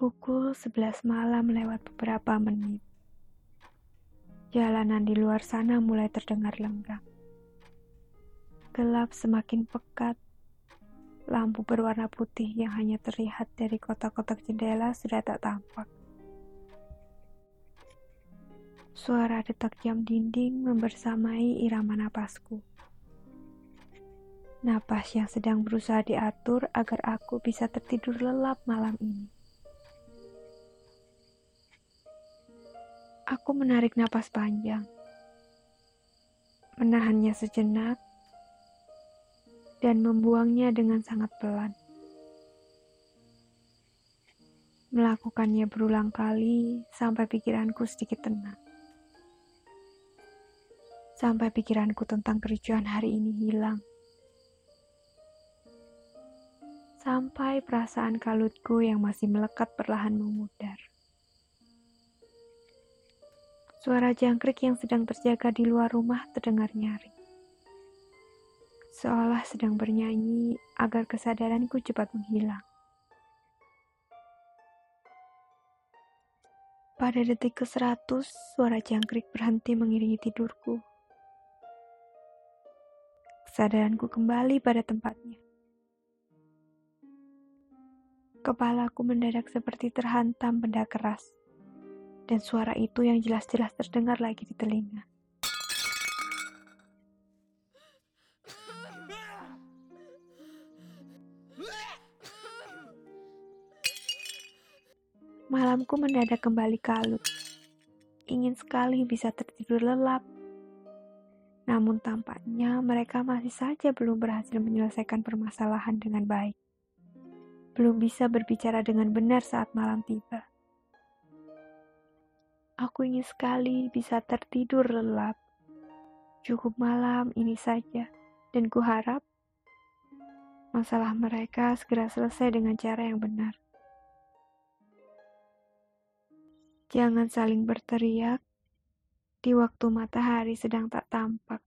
Pukul 11 malam lewat beberapa menit. Jalanan di luar sana mulai terdengar lenggang. Gelap semakin pekat. Lampu berwarna putih yang hanya terlihat dari kotak-kotak jendela sudah tak tampak. Suara detak jam dinding membersamai irama napasku. Napas yang sedang berusaha diatur agar aku bisa tertidur lelap malam ini. Aku menarik napas panjang, menahannya sejenak, dan membuangnya dengan sangat pelan. Melakukannya berulang kali sampai pikiranku sedikit tenang. Sampai pikiranku tentang kericuan hari ini hilang. Sampai perasaan kalutku yang masih melekat perlahan memudar. Suara jangkrik yang sedang terjaga di luar rumah terdengar nyaring. Seolah sedang bernyanyi agar kesadaranku cepat menghilang. Pada detik ke-100, suara jangkrik berhenti mengiringi tidurku. Kesadaranku kembali pada tempatnya. Kepalaku mendadak seperti terhantam benda keras dan suara itu yang jelas-jelas terdengar lagi di telinga. Malamku mendadak kembali kalut. Ingin sekali bisa tertidur lelap. Namun tampaknya mereka masih saja belum berhasil menyelesaikan permasalahan dengan baik. Belum bisa berbicara dengan benar saat malam tiba. Aku ingin sekali bisa tertidur lelap. Cukup malam ini saja, dan kuharap masalah mereka segera selesai dengan cara yang benar. Jangan saling berteriak di waktu matahari sedang tak tampak.